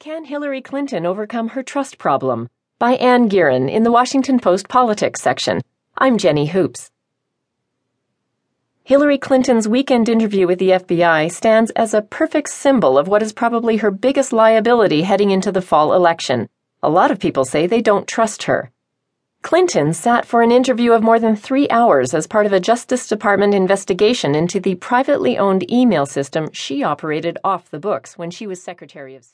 Can Hillary Clinton overcome her trust problem? By Anne Gearan in the Washington Post Politics section. I'm Jenny Hoops. Hillary Clinton's weekend interview with the FBI stands as a perfect symbol of what is probably her biggest liability heading into the fall election. A lot of people say they don't trust her. Clinton sat for an interview of more than three hours as part of a Justice Department investigation into the privately owned email system she operated off the books when she was Secretary of State.